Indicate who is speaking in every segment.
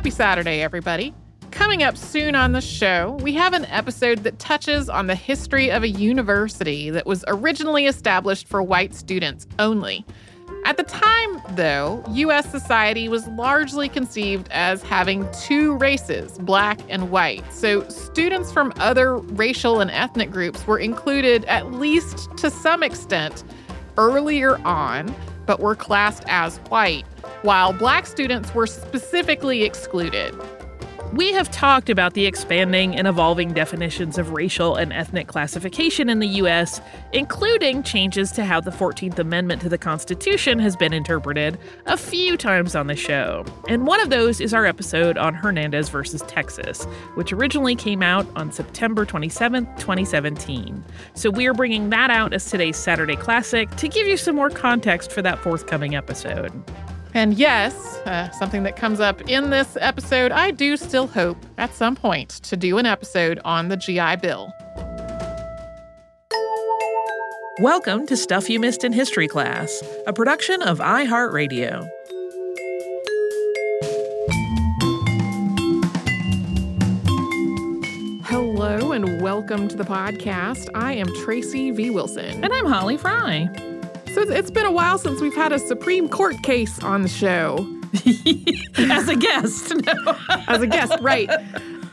Speaker 1: Happy Saturday, everybody. Coming up soon on the show, we have an episode that touches on the history of a university that was originally established for white students only. At the time, though, U.S. society was largely conceived as having two races, black and white. So students from other racial and ethnic groups were included, at least to some extent, earlier on, but were classed as white, while black students were specifically excluded.
Speaker 2: We have talked about the expanding and evolving definitions of racial and ethnic classification in the U.S., including changes to how the 14th Amendment to the Constitution has been interpreted a few times on the show. And one of those is our episode on Hernandez versus Texas, which originally came out on September 27, 2017. So we are bringing that out as today's Saturday Classic to give you some more context for that forthcoming episode.
Speaker 1: And yes, uh, something that comes up in this episode, I do still hope at some point to do an episode on the GI Bill.
Speaker 2: Welcome to Stuff You Missed in History Class, a production of iHeartRadio.
Speaker 1: Hello and welcome to the podcast. I am Tracy V. Wilson.
Speaker 2: And I'm Holly Fry.
Speaker 1: So it's been a while since we've had a Supreme Court case on the show.
Speaker 2: As a guest. No.
Speaker 1: As a guest, right.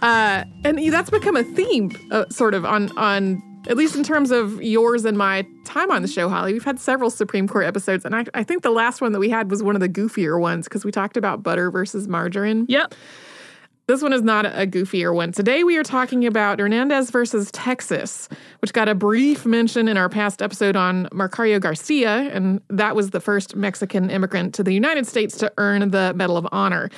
Speaker 1: Uh, and that's become a theme, uh, sort of, on, on at least in terms of yours and my time on the show, Holly. We've had several Supreme Court episodes, and I, I think the last one that we had was one of the goofier ones because we talked about butter versus margarine.
Speaker 2: Yep.
Speaker 1: This one is not a goofier one. Today we are talking about Hernandez versus Texas, which got a brief mention in our past episode on Macario Garcia, and that was the first Mexican immigrant to the United States to earn the Medal of Honor.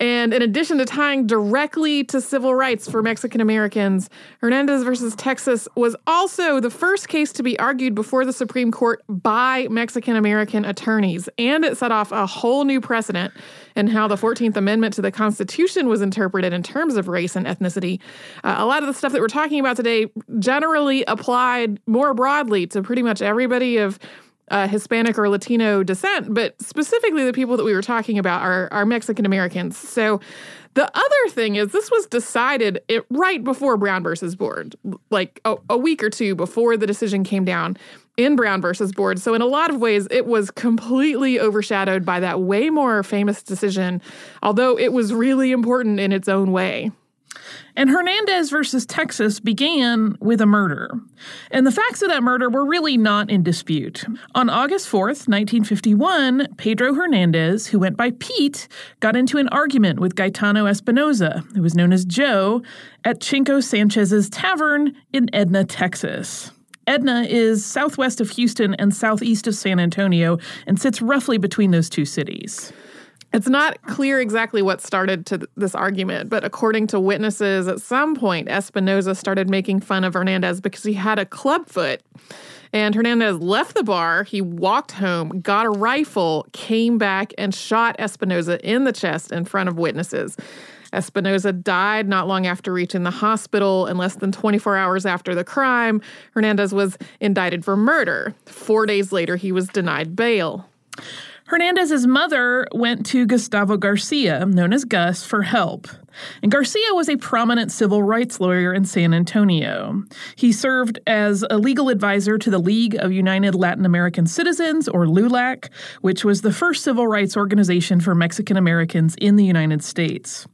Speaker 1: And in addition to tying directly to civil rights for Mexican Americans, Hernandez versus Texas was also the first case to be argued before the Supreme Court by Mexican American attorneys. And it set off a whole new precedent in how the 14th Amendment to the Constitution was interpreted in terms of race and ethnicity. Uh, a lot of the stuff that we're talking about today generally applied more broadly to pretty much everybody of uh, Hispanic or Latino descent, but specifically the people that we were talking about are, are Mexican Americans. So the other thing is, this was decided it, right before Brown versus Board, like a, a week or two before the decision came down in Brown versus Board. So, in a lot of ways, it was completely overshadowed by that way more famous decision, although it was really important in its own way.
Speaker 2: And Hernandez versus Texas began with a murder. And the facts of that murder were really not in dispute. On August 4th, 1951, Pedro Hernandez, who went by Pete, got into an argument with Gaetano Espinoza, who was known as Joe, at Chinco Sanchez's Tavern in Edna, Texas. Edna is southwest of Houston and southeast of San Antonio and sits roughly between those two cities.
Speaker 1: It's not clear exactly what started to th- this argument, but according to witnesses, at some point, Espinoza started making fun of Hernandez because he had a club foot. And Hernandez left the bar. He walked home, got a rifle, came back, and shot Espinoza in the chest in front of witnesses. Espinoza died not long after reaching the hospital, and less than 24 hours after the crime, Hernandez was indicted for murder. Four days later, he was denied bail.
Speaker 2: Hernandez's mother went to Gustavo Garcia, known as Gus, for help. And Garcia was a prominent civil rights lawyer in San Antonio. He served as a legal advisor to the League of United Latin American Citizens, or LULAC, which was the first civil rights organization for Mexican Americans in the United States.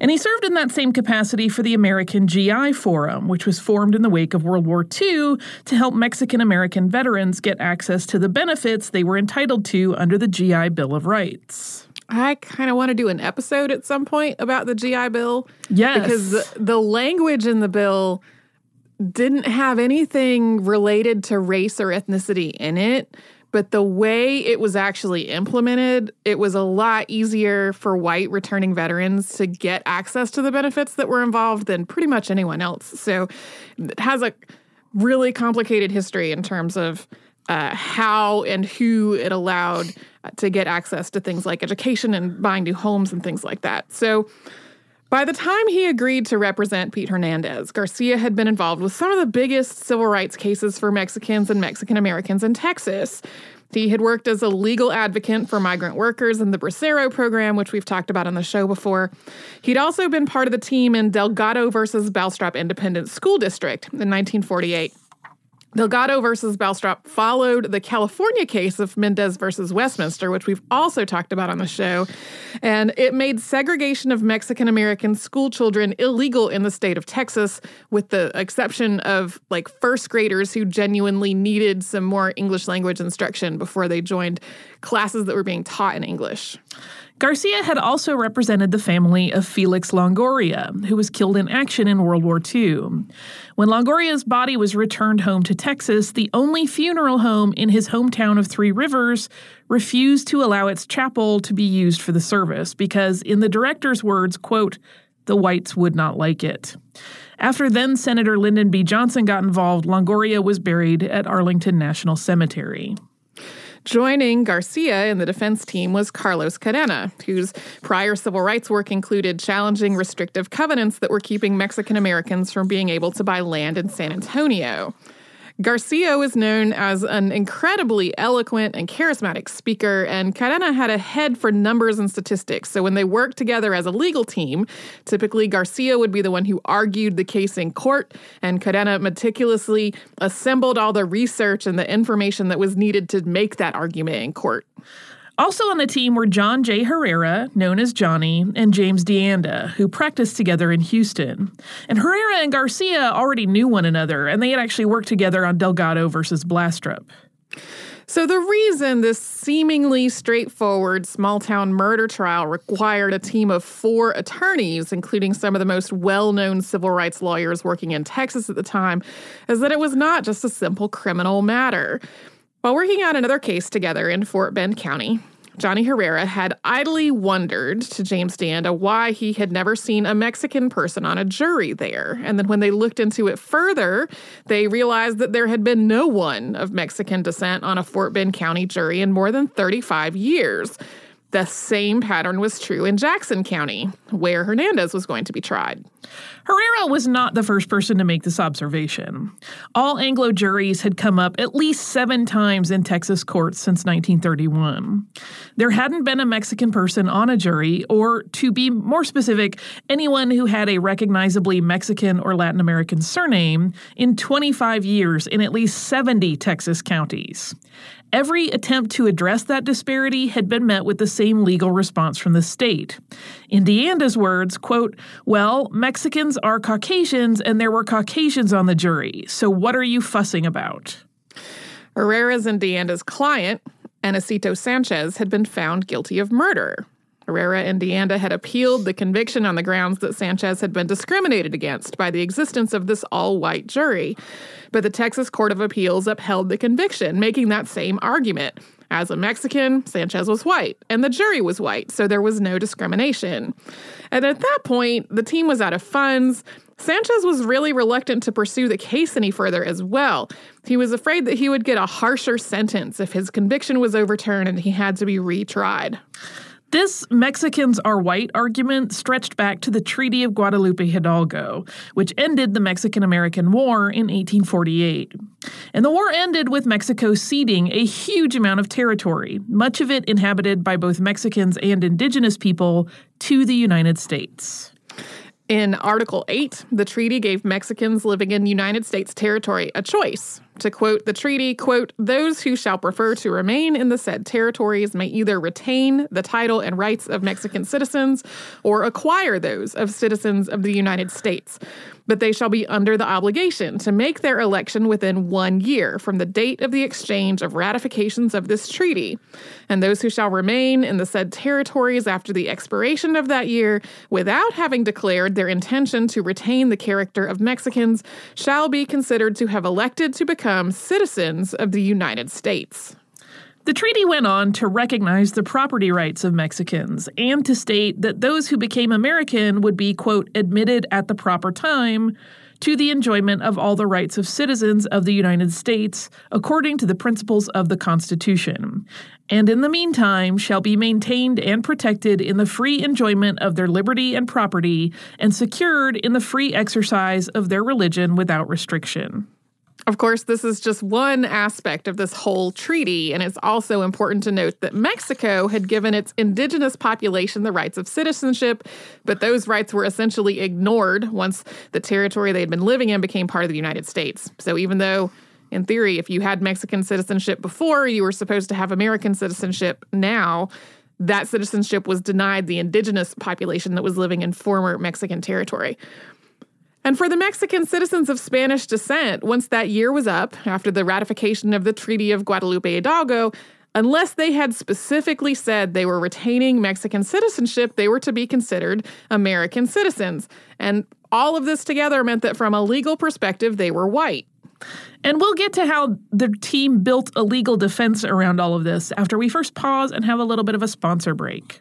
Speaker 2: And he served in that same capacity for the American GI Forum, which was formed in the wake of World War II to help Mexican American veterans get access to the benefits they were entitled to under the GI Bill of Rights.
Speaker 1: I kind of want to do an episode at some point about the GI Bill.
Speaker 2: Yes.
Speaker 1: Because the, the language in the bill didn't have anything related to race or ethnicity in it. But the way it was actually implemented, it was a lot easier for white returning veterans to get access to the benefits that were involved than pretty much anyone else. So it has a really complicated history in terms of uh, how and who it allowed to get access to things like education and buying new homes and things like that. So by the time he agreed to represent Pete Hernandez, Garcia had been involved with some of the biggest civil rights cases for Mexicans and Mexican Americans in Texas. He had worked as a legal advocate for migrant workers in the Bracero program, which we've talked about on the show before. He'd also been part of the team in Delgado versus Bastrop Independent School District in 1948. Delgado versus Bastrop followed the California case of Mendez versus Westminster, which we've also talked about on the show. And it made segregation of Mexican American school children illegal in the state of Texas, with the exception of like first graders who genuinely needed some more English language instruction before they joined classes that were being taught in English.
Speaker 2: Garcia had also represented the family of Felix Longoria, who was killed in action in World War II. When Longoria's body was returned home to Texas, the only funeral home in his hometown of Three Rivers refused to allow its chapel to be used for the service because, in the director's words, quote, the whites would not like it. After then Senator Lyndon B. Johnson got involved, Longoria was buried at Arlington National Cemetery.
Speaker 1: Joining Garcia in the defense team was Carlos Cadena, whose prior civil rights work included challenging restrictive covenants that were keeping Mexican Americans from being able to buy land in San Antonio. Garcia was known as an incredibly eloquent and charismatic speaker, and Cadena had a head for numbers and statistics. So when they worked together as a legal team, typically Garcia would be the one who argued the case in court, and Cadena meticulously assembled all the research and the information that was needed to make that argument in court.
Speaker 2: Also on the team were John J. Herrera, known as Johnny, and James DeAnda, who practiced together in Houston. And Herrera and Garcia already knew one another, and they had actually worked together on Delgado versus Bastrop.
Speaker 1: So, the reason this seemingly straightforward small town murder trial required a team of four attorneys, including some of the most well known civil rights lawyers working in Texas at the time, is that it was not just a simple criminal matter. While working on another case together in Fort Bend County, Johnny Herrera had idly wondered to James DeAnda why he had never seen a Mexican person on a jury there. And then when they looked into it further, they realized that there had been no one of Mexican descent on a Fort Bend County jury in more than 35 years. The same pattern was true in Jackson County, where Hernandez was going to be tried.
Speaker 2: Herrera was not the first person to make this observation. All Anglo juries had come up at least seven times in Texas courts since 1931. There hadn't been a Mexican person on a jury, or to be more specific, anyone who had a recognizably Mexican or Latin American surname, in 25 years in at least 70 Texas counties. Every attempt to address that disparity had been met with the same legal response from the state. In DeAnda's words, quote, Well, Mexicans are Caucasians and there were Caucasians on the jury, so what are you fussing about?
Speaker 1: Herrera's and DeAnda's client, Aniceto Sanchez, had been found guilty of murder. Herrera and DeAnda had appealed the conviction on the grounds that Sanchez had been discriminated against by the existence of this all white jury. But the Texas Court of Appeals upheld the conviction, making that same argument. As a Mexican, Sanchez was white, and the jury was white, so there was no discrimination. And at that point, the team was out of funds. Sanchez was really reluctant to pursue the case any further as well. He was afraid that he would get a harsher sentence if his conviction was overturned and he had to be retried.
Speaker 2: This Mexicans are white argument stretched back to the Treaty of Guadalupe Hidalgo, which ended the Mexican American War in 1848. And the war ended with Mexico ceding a huge amount of territory, much of it inhabited by both Mexicans and indigenous people, to the United States.
Speaker 1: In Article 8, the treaty gave Mexicans living in United States territory a choice. To quote the treaty, quote, those who shall prefer to remain in the said territories may either retain the title and rights of Mexican citizens or acquire those of citizens of the United States but they shall be under the obligation to make their election within one year from the date of the exchange of ratifications of this treaty. And those who shall remain in the said territories after the expiration of that year, without having declared their intention to retain the character of Mexicans, shall be considered to have elected to become citizens of the United States.
Speaker 2: The treaty went on to recognize the property rights of Mexicans and to state that those who became American would be, quote, admitted at the proper time to the enjoyment of all the rights of citizens of the United States according to the principles of the Constitution, and in the meantime shall be maintained and protected in the free enjoyment of their liberty and property and secured in the free exercise of their religion without restriction.
Speaker 1: Of course, this is just one aspect of this whole treaty, and it's also important to note that Mexico had given its indigenous population the rights of citizenship, but those rights were essentially ignored once the territory they had been living in became part of the United States. So even though in theory, if you had Mexican citizenship before, you were supposed to have American citizenship now. That citizenship was denied the indigenous population that was living in former Mexican territory. And for the Mexican citizens of Spanish descent, once that year was up, after the ratification of the Treaty of Guadalupe Hidalgo, unless they had specifically said they were retaining Mexican citizenship, they were to be considered American citizens. And all of this together meant that from a legal perspective, they were white.
Speaker 2: And we'll get to how the team built a legal defense around all of this after we first pause and have a little bit of a sponsor break.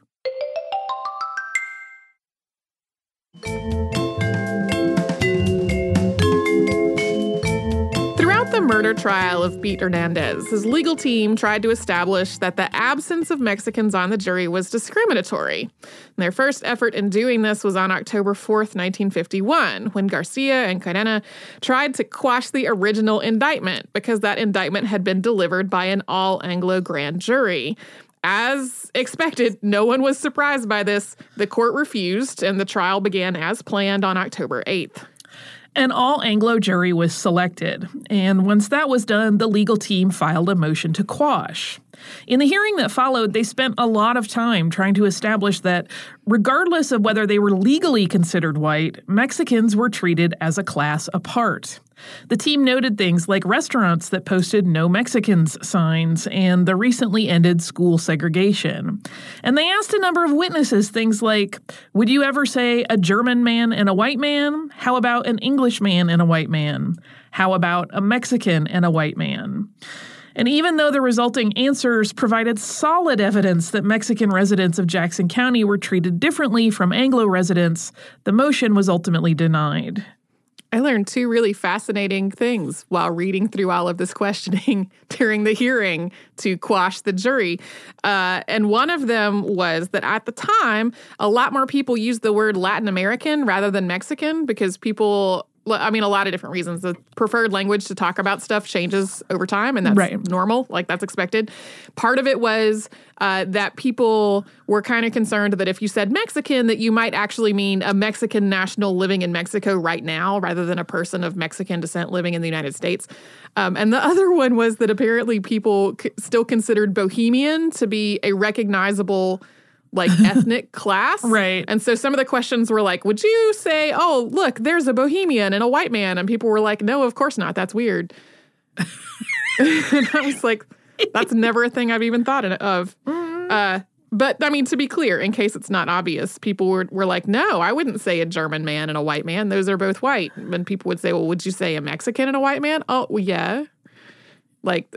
Speaker 1: The murder trial of Pete Hernandez, his legal team tried to establish that the absence of Mexicans on the jury was discriminatory. And their first effort in doing this was on October 4th, 1951, when Garcia and Cadena tried to quash the original indictment because that indictment had been delivered by an all Anglo grand jury. As expected, no one was surprised by this. The court refused, and the trial began as planned on October 8th.
Speaker 2: An all Anglo jury was selected, and once that was done, the legal team filed a motion to quash. In the hearing that followed, they spent a lot of time trying to establish that, regardless of whether they were legally considered white, Mexicans were treated as a class apart. The team noted things like restaurants that posted no Mexicans signs and the recently ended school segregation. And they asked a number of witnesses things like Would you ever say a German man and a white man? How about an English man and a white man? How about a Mexican and a white man? And even though the resulting answers provided solid evidence that Mexican residents of Jackson County were treated differently from Anglo residents, the motion was ultimately denied.
Speaker 1: I learned two really fascinating things while reading through all of this questioning during the hearing to quash the jury. Uh, and one of them was that at the time, a lot more people used the word Latin American rather than Mexican because people I mean, a lot of different reasons. The preferred language to talk about stuff changes over time, and that's right. normal. Like, that's expected. Part of it was uh, that people were kind of concerned that if you said Mexican, that you might actually mean a Mexican national living in Mexico right now rather than a person of Mexican descent living in the United States. Um, and the other one was that apparently people c- still considered Bohemian to be a recognizable like ethnic class.
Speaker 2: Right.
Speaker 1: And so some of the questions were like, would you say, oh, look, there's a bohemian and a white man? And people were like, no, of course not. That's weird. and I was like, that's never a thing I've even thought of. Mm-hmm. Uh, but I mean, to be clear, in case it's not obvious, people were, were like, no, I wouldn't say a German man and a white man. Those are both white. And people would say, well, would you say a Mexican and a white man? Oh, well, yeah. Like,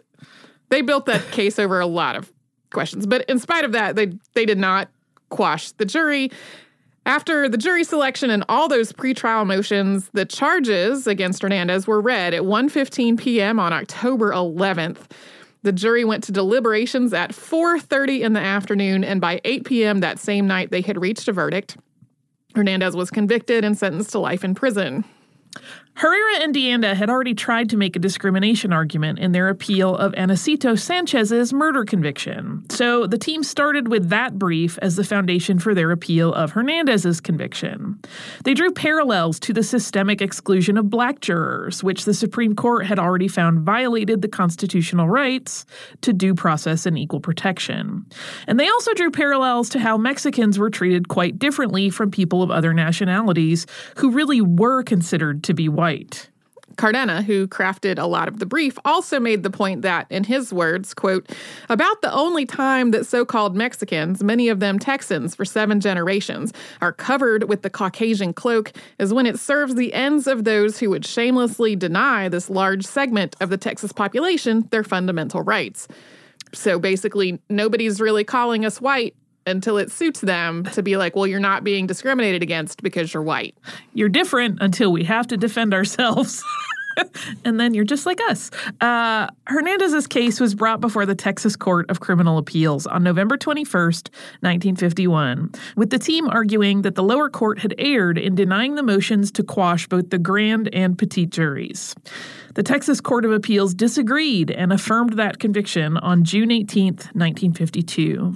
Speaker 1: they built that case over a lot of questions. But in spite of that, they they did not quash the jury. After the jury selection and all those pretrial motions, the charges against Hernandez were read at 1:15 p.m. on October 11th. The jury went to deliberations at 4:30 in the afternoon and by 8 p.m. that same night they had reached a verdict. Hernandez was convicted and sentenced to life in prison.
Speaker 2: Herrera and DeAnda had already tried to make a discrimination argument in their appeal of Aniceto Sanchez's murder conviction. So the team started with that brief as the foundation for their appeal of Hernandez's conviction. They drew parallels to the systemic exclusion of black jurors, which the Supreme Court had already found violated the constitutional rights to due process and equal protection. And they also drew parallels to how Mexicans were treated quite differently from people of other nationalities who really were considered to be white.
Speaker 1: Cadena, who crafted a lot of the brief, also made the point that, in his words, quote, about the only time that so called Mexicans, many of them Texans for seven generations, are covered with the Caucasian cloak is when it serves the ends of those who would shamelessly deny this large segment of the Texas population their fundamental rights. So basically, nobody's really calling us white until it suits them to be like, well, you're not being discriminated against because you're white.
Speaker 2: You're different until we have to defend ourselves. and then you're just like us. Uh, Hernandez's case was brought before the Texas Court of Criminal Appeals on November 21st, 1951, with the team arguing that the lower court had erred in denying the motions to quash both the grand and petite juries. The Texas Court of Appeals disagreed and affirmed that conviction on June 18th, 1952.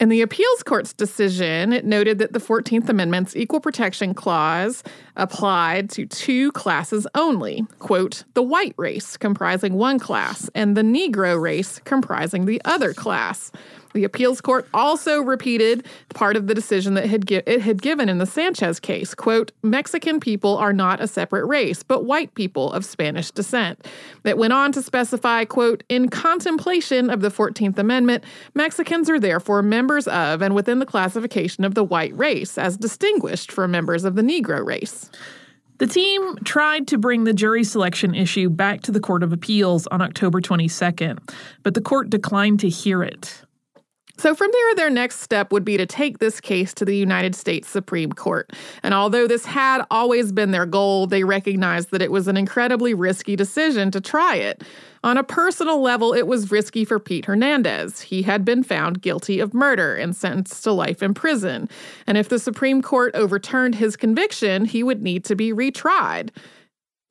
Speaker 1: In the appeals court's decision, it noted that the 14th Amendment's Equal Protection Clause applied to two classes only quote, the white race, comprising one class, and the Negro race, comprising the other class. The appeals court also repeated part of the decision that had gi- it had given in the Sanchez case. Quote, Mexican people are not a separate race, but white people of Spanish descent. It went on to specify, quote, in contemplation of the 14th Amendment, Mexicans are therefore members of and within the classification of the white race, as distinguished from members of the Negro race.
Speaker 2: The team tried to bring the jury selection issue back to the Court of Appeals on October 22nd, but the court declined to hear it.
Speaker 1: So, from there, their next step would be to take this case to the United States Supreme Court. And although this had always been their goal, they recognized that it was an incredibly risky decision to try it. On a personal level, it was risky for Pete Hernandez. He had been found guilty of murder and sentenced to life in prison. And if the Supreme Court overturned his conviction, he would need to be retried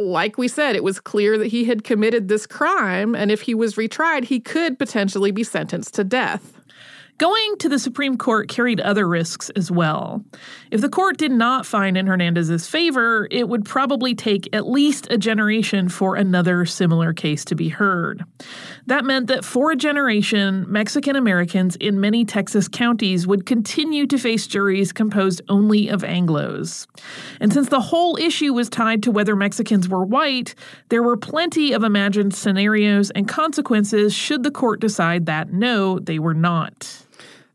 Speaker 1: like we said, it was clear that he had committed this crime, and if he was retried, he could potentially be sentenced to death.
Speaker 2: Going to the Supreme Court carried other risks as well. If the court did not find in Hernandez's favor, it would probably take at least a generation for another similar case to be heard. That meant that for a generation, Mexican Americans in many Texas counties would continue to face juries composed only of Anglos. And since the whole issue was tied to whether Mexicans were white, there were plenty of imagined scenarios and consequences should the court decide that no, they were not.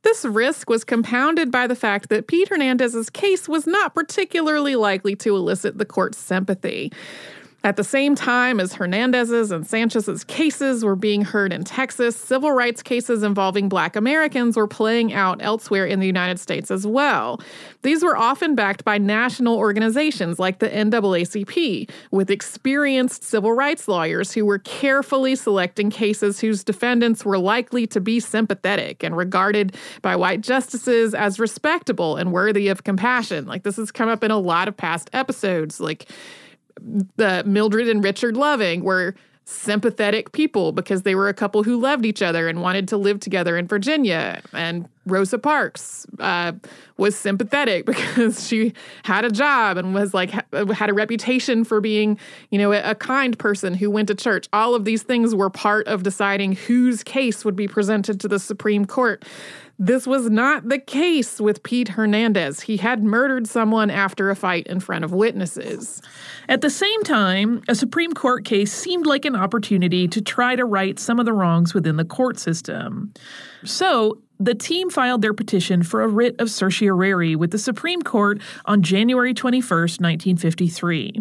Speaker 1: This risk was compounded by the fact that Pete Hernandez's case was not particularly likely to elicit the court's sympathy. At the same time as Hernandez's and Sanchez's cases were being heard in Texas, civil rights cases involving black Americans were playing out elsewhere in the United States as well. These were often backed by national organizations like the NAACP, with experienced civil rights lawyers who were carefully selecting cases whose defendants were likely to be sympathetic and regarded by white justices as respectable and worthy of compassion. Like this has come up in a lot of past episodes, like the Mildred and Richard Loving were sympathetic people because they were a couple who loved each other and wanted to live together in Virginia. And Rosa Parks uh, was sympathetic because she had a job and was like had a reputation for being, you know, a, a kind person who went to church. All of these things were part of deciding whose case would be presented to the Supreme Court. This was not the case with Pete Hernandez. He had murdered someone after a fight in front of witnesses.
Speaker 2: At the same time, a Supreme Court case seemed like an opportunity to try to right some of the wrongs within the court system. So, the team filed their petition for a writ of certiorari with the Supreme Court on January 21, 1953.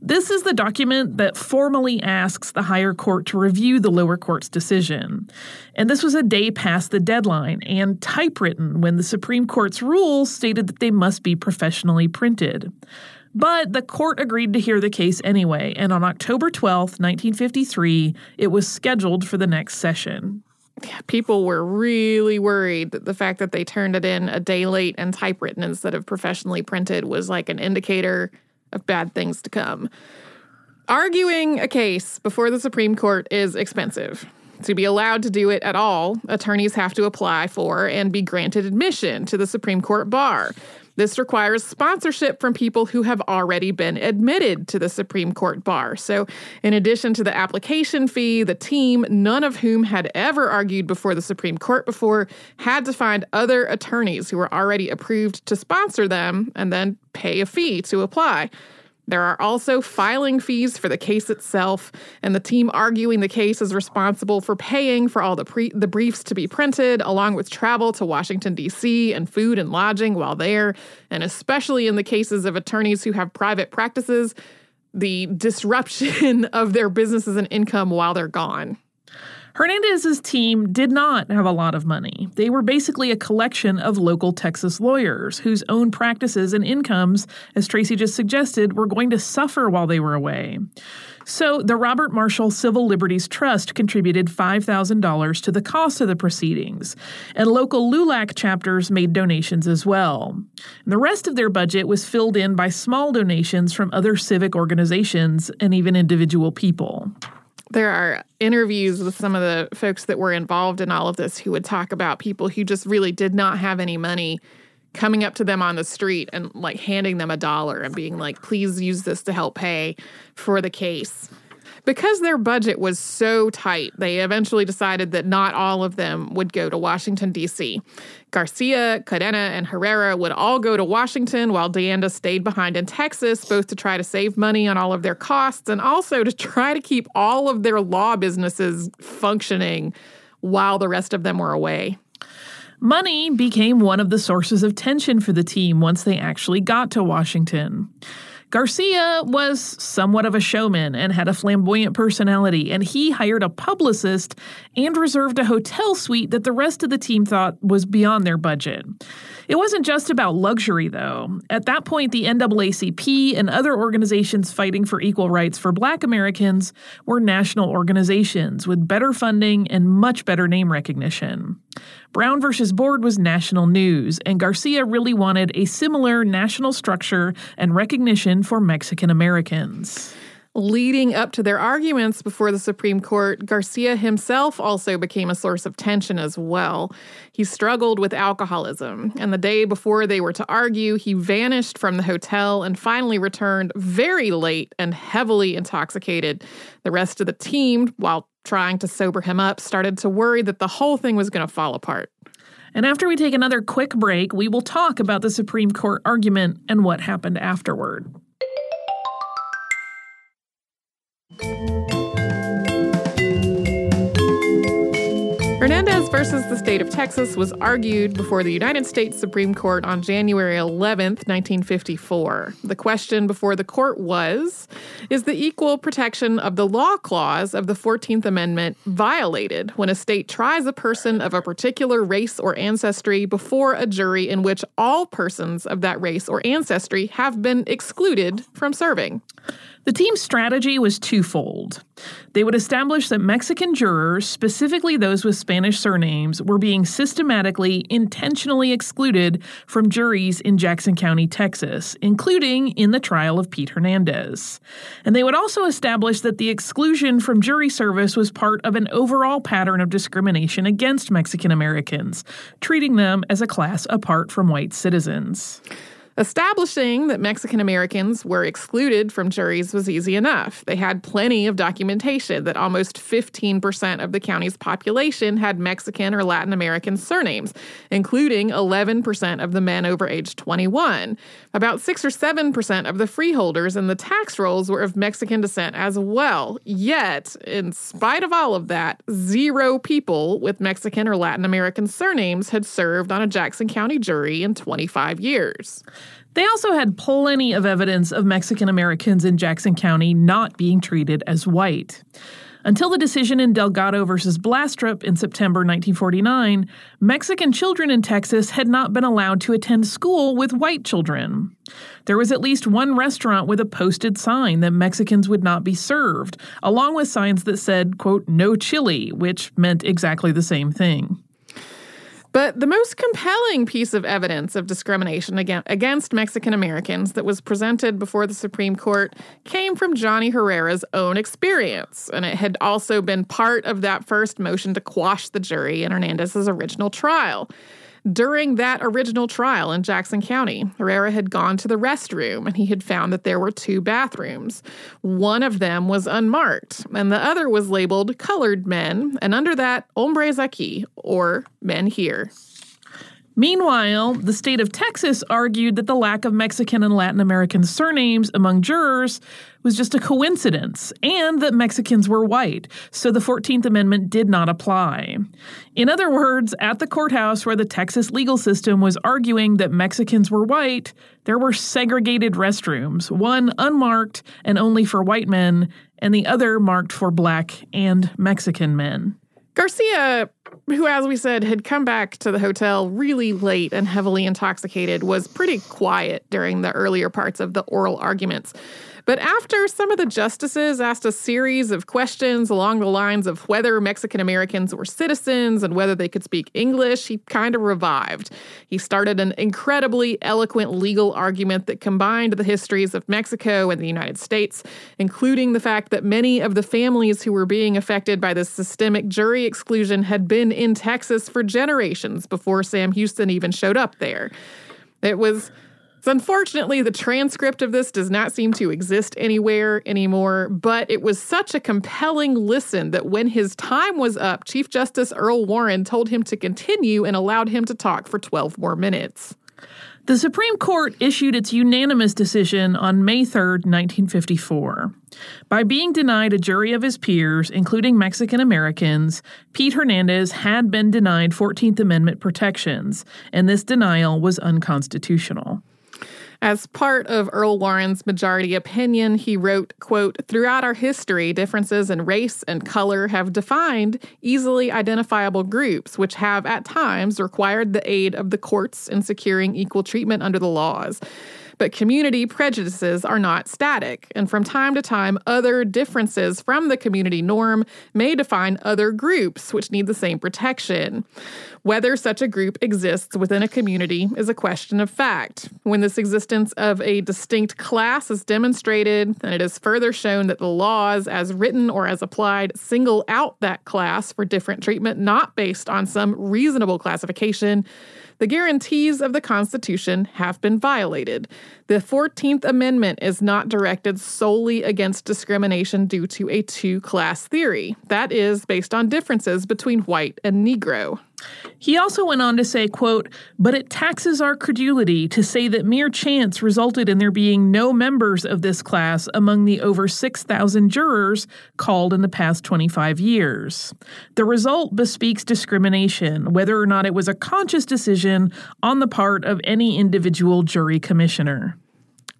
Speaker 2: This is the document that formally asks the higher court to review the lower court's decision. And this was a day past the deadline and typewritten when the Supreme Court's rules stated that they must be professionally printed. But the court agreed to hear the case anyway, and on October 12, 1953, it was scheduled for the next session
Speaker 1: people were really worried that the fact that they turned it in a day late and typewritten instead of professionally printed was like an indicator of bad things to come. Arguing a case before the Supreme Court is expensive. To be allowed to do it at all, attorneys have to apply for and be granted admission to the Supreme Court bar. This requires sponsorship from people who have already been admitted to the Supreme Court bar. So, in addition to the application fee, the team, none of whom had ever argued before the Supreme Court before, had to find other attorneys who were already approved to sponsor them and then pay a fee to apply. There are also filing fees for the case itself, and the team arguing the case is responsible for paying for all the pre- the briefs to be printed, along with travel to Washington D.C. and food and lodging while there, and especially in the cases of attorneys who have private practices, the disruption of their businesses and income while they're gone.
Speaker 2: Hernandez's team did not have a lot of money. They were basically a collection of local Texas lawyers whose own practices and incomes, as Tracy just suggested, were going to suffer while they were away. So the Robert Marshall Civil Liberties Trust contributed $5,000 to the cost of the proceedings, and local LULAC chapters made donations as well. The rest of their budget was filled in by small donations from other civic organizations and even individual people.
Speaker 1: There are interviews with some of the folks that were involved in all of this who would talk about people who just really did not have any money coming up to them on the street and like handing them a dollar and being like, please use this to help pay for the case. Because their budget was so tight, they eventually decided that not all of them would go to Washington, D.C. Garcia, Cadena, and Herrera would all go to Washington while DeAnda stayed behind in Texas, both to try to save money on all of their costs and also to try to keep all of their law businesses functioning while the rest of them were away.
Speaker 2: Money became one of the sources of tension for the team once they actually got to Washington. Garcia was somewhat of a showman and had a flamboyant personality, and he hired a publicist and reserved a hotel suite that the rest of the team thought was beyond their budget. It wasn't just about luxury, though. At that point, the NAACP and other organizations fighting for equal rights for black Americans were national organizations with better funding and much better name recognition. Brown versus Board was national news, and Garcia really wanted a similar national structure and recognition for Mexican Americans.
Speaker 1: Leading up to their arguments before the Supreme Court, Garcia himself also became a source of tension as well. He struggled with alcoholism, and the day before they were to argue, he vanished from the hotel and finally returned very late and heavily intoxicated. The rest of the team, while trying to sober him up, started to worry that the whole thing was going to fall apart.
Speaker 2: And after we take another quick break, we will talk about the Supreme Court argument and what happened afterward.
Speaker 1: Versus the state of Texas was argued before the United States Supreme Court on January 11th, 1954. The question before the court was Is the equal protection of the law clause of the 14th Amendment violated when a state tries a person of a particular race or ancestry before a jury in which all persons of that race or ancestry have been excluded from serving?
Speaker 2: The team's strategy was twofold. They would establish that Mexican jurors, specifically those with Spanish surnames, were being systematically, intentionally excluded from juries in Jackson County, Texas, including in the trial of Pete Hernandez. And they would also establish that the exclusion from jury service was part of an overall pattern of discrimination against Mexican Americans, treating them as a class apart from white citizens.
Speaker 1: Establishing that Mexican Americans were excluded from juries was easy enough. They had plenty of documentation that almost 15% of the county's population had Mexican or Latin American surnames, including 11% of the men over age 21. About 6 or 7% of the freeholders in the tax rolls were of Mexican descent as well. Yet, in spite of all of that, zero people with Mexican or Latin American surnames had served on a Jackson County jury in 25 years.
Speaker 2: They also had plenty of evidence of Mexican Americans in Jackson County not being treated as white. Until the decision in Delgado versus Bastrop in September 1949, Mexican children in Texas had not been allowed to attend school with white children. There was at least one restaurant with a posted sign that Mexicans would not be served, along with signs that said, quote, no chili, which meant exactly the same thing.
Speaker 1: But the most compelling piece of evidence of discrimination against Mexican Americans that was presented before the Supreme Court came from Johnny Herrera's own experience. And it had also been part of that first motion to quash the jury in Hernandez's original trial. During that original trial in Jackson County, Herrera had gone to the restroom and he had found that there were two bathrooms. One of them was unmarked, and the other was labeled colored men, and under that, hombres aquí, or men here.
Speaker 2: Meanwhile, the state of Texas argued that the lack of Mexican and Latin American surnames among jurors was just a coincidence and that Mexicans were white, so the 14th Amendment did not apply. In other words, at the courthouse where the Texas legal system was arguing that Mexicans were white, there were segregated restrooms, one unmarked and only for white men, and the other marked for black and Mexican men.
Speaker 1: Garcia who, as we said, had come back to the hotel really late and heavily intoxicated, was pretty quiet during the earlier parts of the oral arguments. But after some of the justices asked a series of questions along the lines of whether Mexican Americans were citizens and whether they could speak English, he kind of revived. He started an incredibly eloquent legal argument that combined the histories of Mexico and the United States, including the fact that many of the families who were being affected by this systemic jury exclusion had been in Texas for generations before Sam Houston even showed up there. It was so, unfortunately, the transcript of this does not seem to exist anywhere anymore, but it was such a compelling listen that when his time was up, Chief Justice Earl Warren told him to continue and allowed him to talk for 12 more minutes.
Speaker 2: The Supreme Court issued its unanimous decision on May 3, 1954. By being denied a jury of his peers, including Mexican Americans, Pete Hernandez had been denied 14th Amendment protections, and this denial was unconstitutional.
Speaker 1: As part of Earl Warren's majority opinion, he wrote, quote, "Throughout our history, differences in race and color have defined easily identifiable groups which have at times required the aid of the courts in securing equal treatment under the laws." But community prejudices are not static, and from time to time, other differences from the community norm may define other groups which need the same protection. Whether such a group exists within a community is a question of fact. When this existence of a distinct class is demonstrated, and it is further shown that the laws, as written or as applied, single out that class for different treatment not based on some reasonable classification, the guarantees of the Constitution have been violated. The 14th Amendment is not directed solely against discrimination due to a two class theory. That is based on differences between white and Negro.
Speaker 2: He also went on to say, quote, but it taxes our credulity to say that mere chance resulted in there being no members of this class among the over 6,000 jurors called in the past 25 years. The result bespeaks discrimination, whether or not it was a conscious decision on the part of any individual jury commissioner.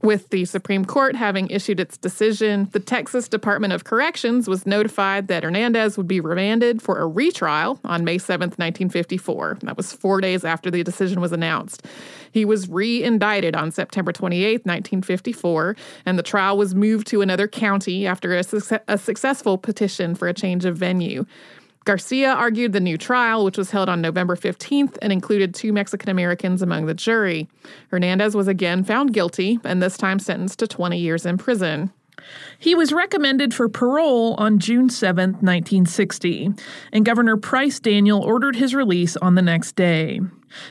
Speaker 1: With the Supreme Court having issued its decision, the Texas Department of Corrections was notified that Hernandez would be remanded for a retrial on May 7, 1954. That was four days after the decision was announced. He was re indicted on September 28, 1954, and the trial was moved to another county after a, su- a successful petition for a change of venue. Garcia argued the new trial, which was held on November 15th and included two Mexican Americans among the jury. Hernandez was again found guilty and this time sentenced to 20 years in prison.
Speaker 2: He was recommended for parole on June 7, 1960, and Governor Price Daniel ordered his release on the next day.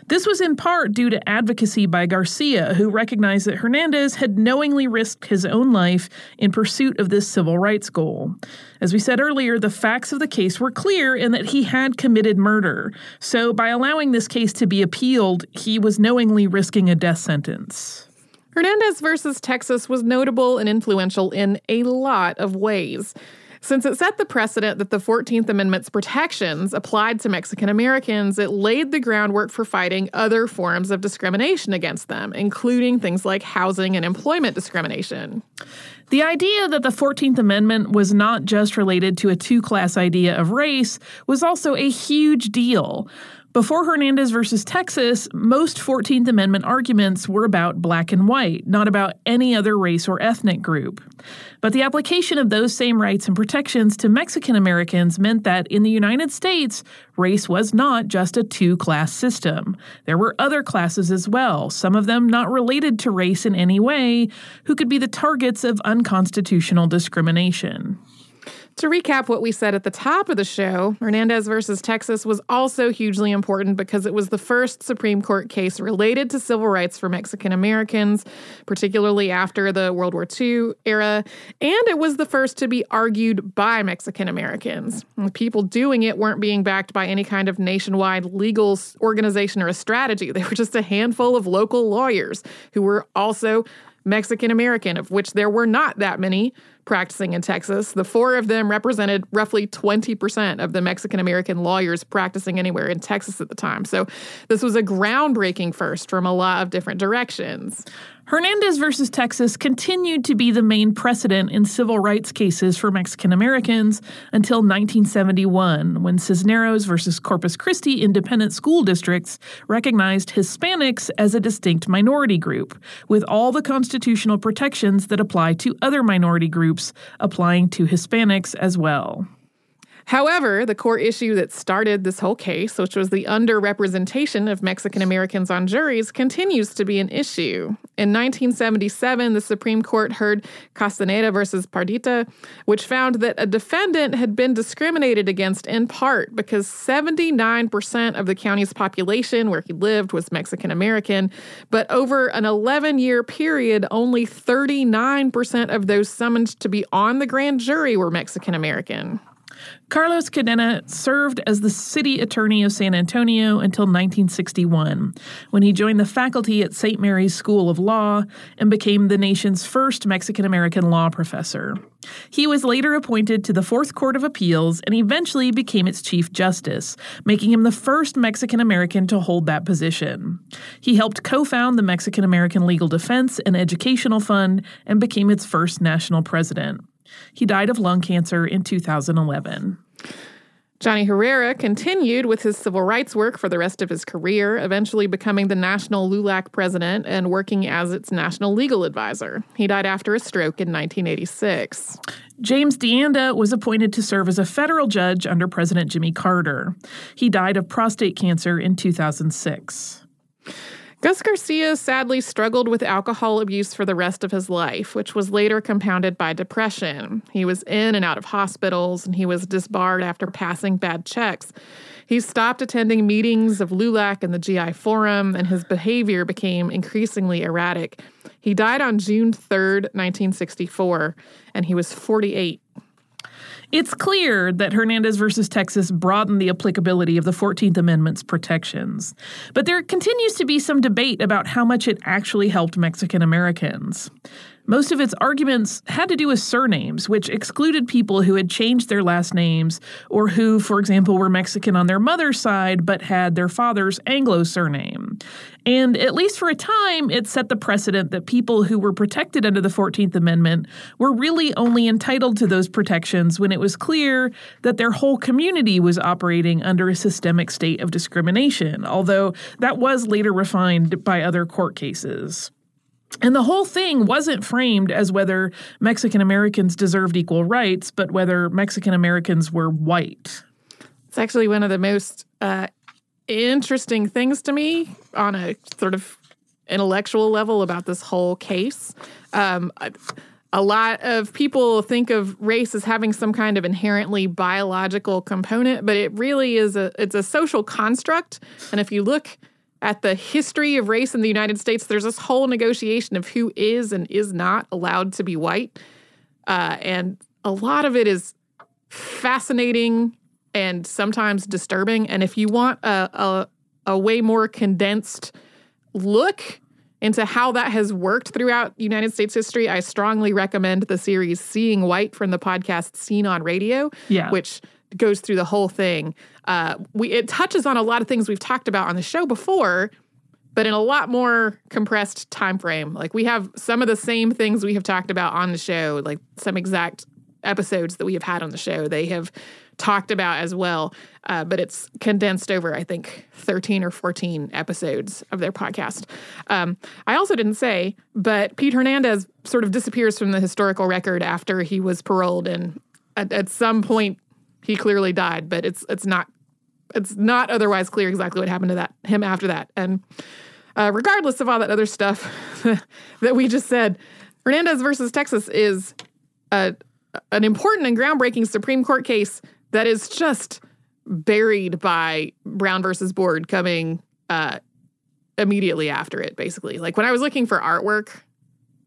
Speaker 2: This was in part due to advocacy by Garcia, who recognized that Hernandez had knowingly risked his own life in pursuit of this civil rights goal. As we said earlier, the facts of the case were clear in that he had committed murder. So, by allowing this case to be appealed, he was knowingly risking a death sentence.
Speaker 1: Hernandez versus Texas was notable and influential in a lot of ways. Since it set the precedent that the 14th Amendment's protections applied to Mexican Americans, it laid the groundwork for fighting other forms of discrimination against them, including things like housing and employment discrimination.
Speaker 2: The idea that the 14th Amendment was not just related to a two class idea of race was also a huge deal. Before Hernandez versus Texas, most 14th Amendment arguments were about black and white, not about any other race or ethnic group. But the application of those same rights and protections to Mexican Americans meant that in the United States, race was not just a two class system. There were other classes as well, some of them not related to race in any way, who could be the targets of unconstitutional discrimination.
Speaker 1: To recap what we said at the top of the show, Hernandez versus Texas was also hugely important because it was the first Supreme Court case related to civil rights for Mexican Americans, particularly after the World War II era, and it was the first to be argued by Mexican Americans. The people doing it weren't being backed by any kind of nationwide legal organization or a strategy. They were just a handful of local lawyers who were also Mexican American, of which there were not that many practicing in Texas. The four of them represented roughly 20% of the Mexican American lawyers practicing anywhere in Texas at the time. So this was a groundbreaking first from a lot of different directions.
Speaker 2: Hernandez versus Texas continued to be the main precedent in civil rights cases for Mexican Americans until 1971, when Cisneros versus Corpus Christi independent school districts recognized Hispanics as a distinct minority group, with all the constitutional protections that apply to other minority groups applying to Hispanics as well.
Speaker 1: However, the core issue that started this whole case, which was the underrepresentation of Mexican Americans on juries, continues to be an issue. In 1977, the Supreme Court heard Castaneda versus Partida, which found that a defendant had been discriminated against in part because 79% of the county's population where he lived was Mexican American, but over an 11 year period, only 39% of those summoned to be on the grand jury were Mexican American.
Speaker 2: Carlos Cadena served as the city attorney of San Antonio until 1961, when he joined the faculty at St. Mary's School of Law and became the nation's first Mexican American law professor. He was later appointed to the Fourth Court of Appeals and eventually became its Chief Justice, making him the first Mexican American to hold that position. He helped co found the Mexican American Legal Defense and Educational Fund and became its first national president. He died of lung cancer in 2011.
Speaker 1: Johnny Herrera continued with his civil rights work for the rest of his career, eventually becoming the national LULAC president and working as its national legal advisor. He died after a stroke in 1986.
Speaker 2: James DeAnda was appointed to serve as a federal judge under President Jimmy Carter. He died of prostate cancer in 2006.
Speaker 1: Gus Garcia sadly struggled with alcohol abuse for the rest of his life, which was later compounded by depression. He was in and out of hospitals, and he was disbarred after passing bad checks. He stopped attending meetings of LULAC and the GI Forum, and his behavior became increasingly erratic. He died on June 3rd, 1964, and he was 48.
Speaker 2: It's clear that Hernandez versus Texas broadened the applicability of the 14th Amendment's protections. But there continues to be some debate about how much it actually helped Mexican Americans. Most of its arguments had to do with surnames, which excluded people who had changed their last names or who, for example, were Mexican on their mother's side but had their father's Anglo surname. And at least for a time, it set the precedent that people who were protected under the 14th Amendment were really only entitled to those protections when it was clear that their whole community was operating under a systemic state of discrimination, although that was later refined by other court cases. And the whole thing wasn't framed as whether Mexican Americans deserved equal rights, but whether Mexican Americans were white.
Speaker 1: It's actually one of the most uh, interesting things to me on a sort of intellectual level about this whole case. Um, a lot of people think of race as having some kind of inherently biological component, but it really is a it's a social construct. And if you look at the history of race in the United States, there's this whole negotiation of who is and is not allowed to be white. Uh, and a lot of it is fascinating and sometimes disturbing. And if you want a, a, a way more condensed look into how that has worked throughout United States history, I strongly recommend the series Seeing White from the podcast Scene on Radio,
Speaker 2: yeah.
Speaker 1: which goes through the whole thing. Uh, we it touches on a lot of things we've talked about on the show before, but in a lot more compressed time frame. Like we have some of the same things we have talked about on the show, like some exact episodes that we have had on the show. They have talked about as well, uh, but it's condensed over, I think, 13 or 14 episodes of their podcast. Um, I also didn't say, but Pete Hernandez sort of disappears from the historical record after he was paroled, and at, at some point he clearly died, but it's it's not it's not otherwise clear exactly what happened to that him after that. And uh, regardless of all that other stuff that we just said, Hernandez versus Texas is a, an important and groundbreaking Supreme Court case that is just buried by Brown versus Board coming uh, immediately after it. Basically, like when I was looking for artwork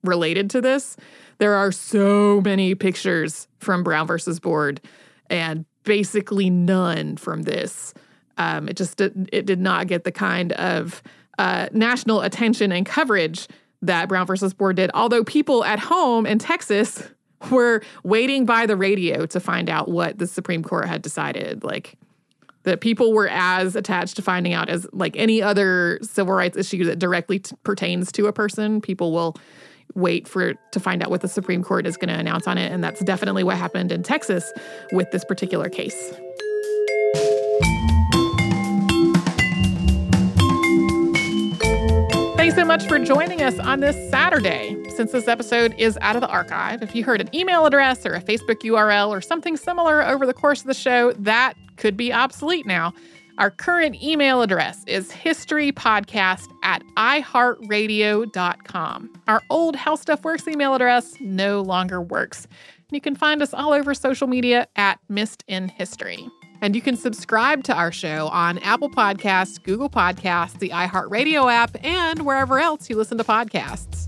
Speaker 1: related to this, there are so many pictures from Brown versus Board and basically none from this. Um, it just did, it did not get the kind of uh, national attention and coverage that Brown versus Board did. Although people at home in Texas were waiting by the radio to find out what the Supreme Court had decided. Like, that people were as attached to finding out as like any other civil rights issue that directly t- pertains to a person. People will wait for to find out what the Supreme Court is going to announce on it, and that's definitely what happened in Texas with this particular case. Thanks so much for joining us on this Saturday. Since this episode is out of the archive, if you heard an email address or a Facebook URL or something similar over the course of the show, that could be obsolete now. Our current email address is historypodcast at iheartradio.com. Our old How Stuff Works email address no longer works. You can find us all over social media at Missed in History. And you can subscribe to our show on Apple Podcasts, Google Podcasts, the iHeartRadio app, and wherever else you listen to podcasts.